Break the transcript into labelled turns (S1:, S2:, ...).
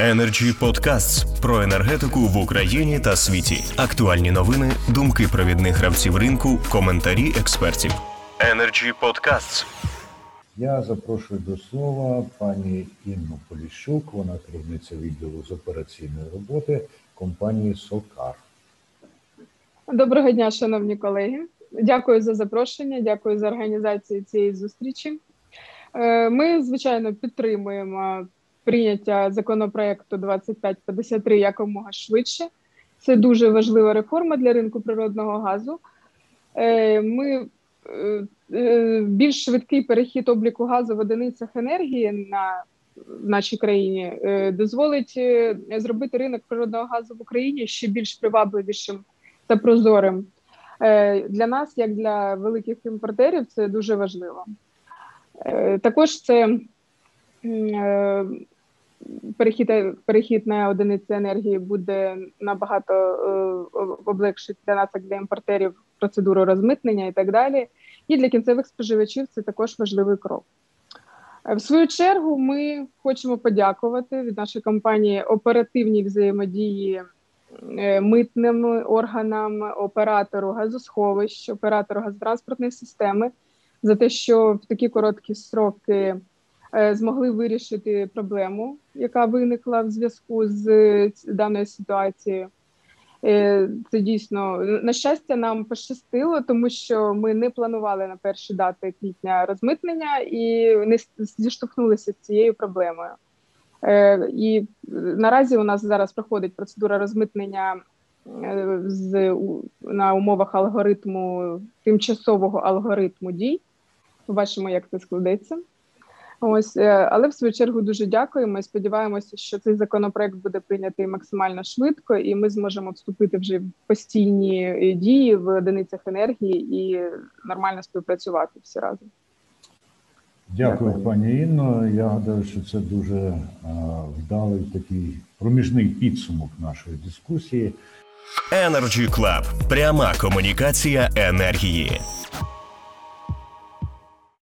S1: Energy Podcasts про енергетику в Україні та світі. Актуальні новини, думки провідних гравців ринку, коментарі експертів. Energy Podcasts.
S2: Я запрошую до слова пані Інну Поліщук, вона керівниця відділу з операційної роботи компанії Солкар.
S3: Доброго дня, шановні колеги. Дякую за запрошення, дякую за організацію цієї зустрічі. Е, Ми, звичайно, підтримуємо прийняття законопроекту 2553 якомога швидше. Це дуже важлива реформа для ринку природного газу. Е, Ми е, е, більш швидкий перехід обліку газу в одиницях енергії на в нашій країні дозволить зробити ринок природного газу в Україні ще більш привабливішим та прозорим. Для нас, як для великих імпортерів, це дуже важливо. Також це перехід, перехід на одиниці енергії буде набагато е, облегшить для нас, як для імпортерів, процедуру розмитнення і так далі. І для кінцевих споживачів це також важливий крок. Е, В свою чергу ми хочемо подякувати від нашої компанії оперативній взаємодії е, митним органам, оператору газосховищ, оператору газотранспортної системи за те, що в такі короткі строки змогли вирішити проблему, яка виникла в зв'язку з е, даною ситуацією. Е, Це дійсно на щастя нам пощастило, тому що ми не планували на перші дати квітня розмитнення і не зіштовхнулися з цією проблемою. Е, І е, наразі у нас зараз проходить процедура розмитнення е, з на умовах алгоритму тимчасового алгоритму дій. Побачимо, як це складеться. Ось, е, але в свою чергу дуже дякуємо і сподіваємося, що цей законопроект буде прийнятий максимально швидко, і ми зможемо вступити вже в постійні е, дії в одиницях енергії і нормально співпрацювати всі разом.
S2: Дякую,
S3: Дякую.
S2: пані Інно. Я гадаю, що це дуже е, вдалий такий проміжний підсумок нашої дискусії.
S1: Energy Club. Пряма комунікація енергії.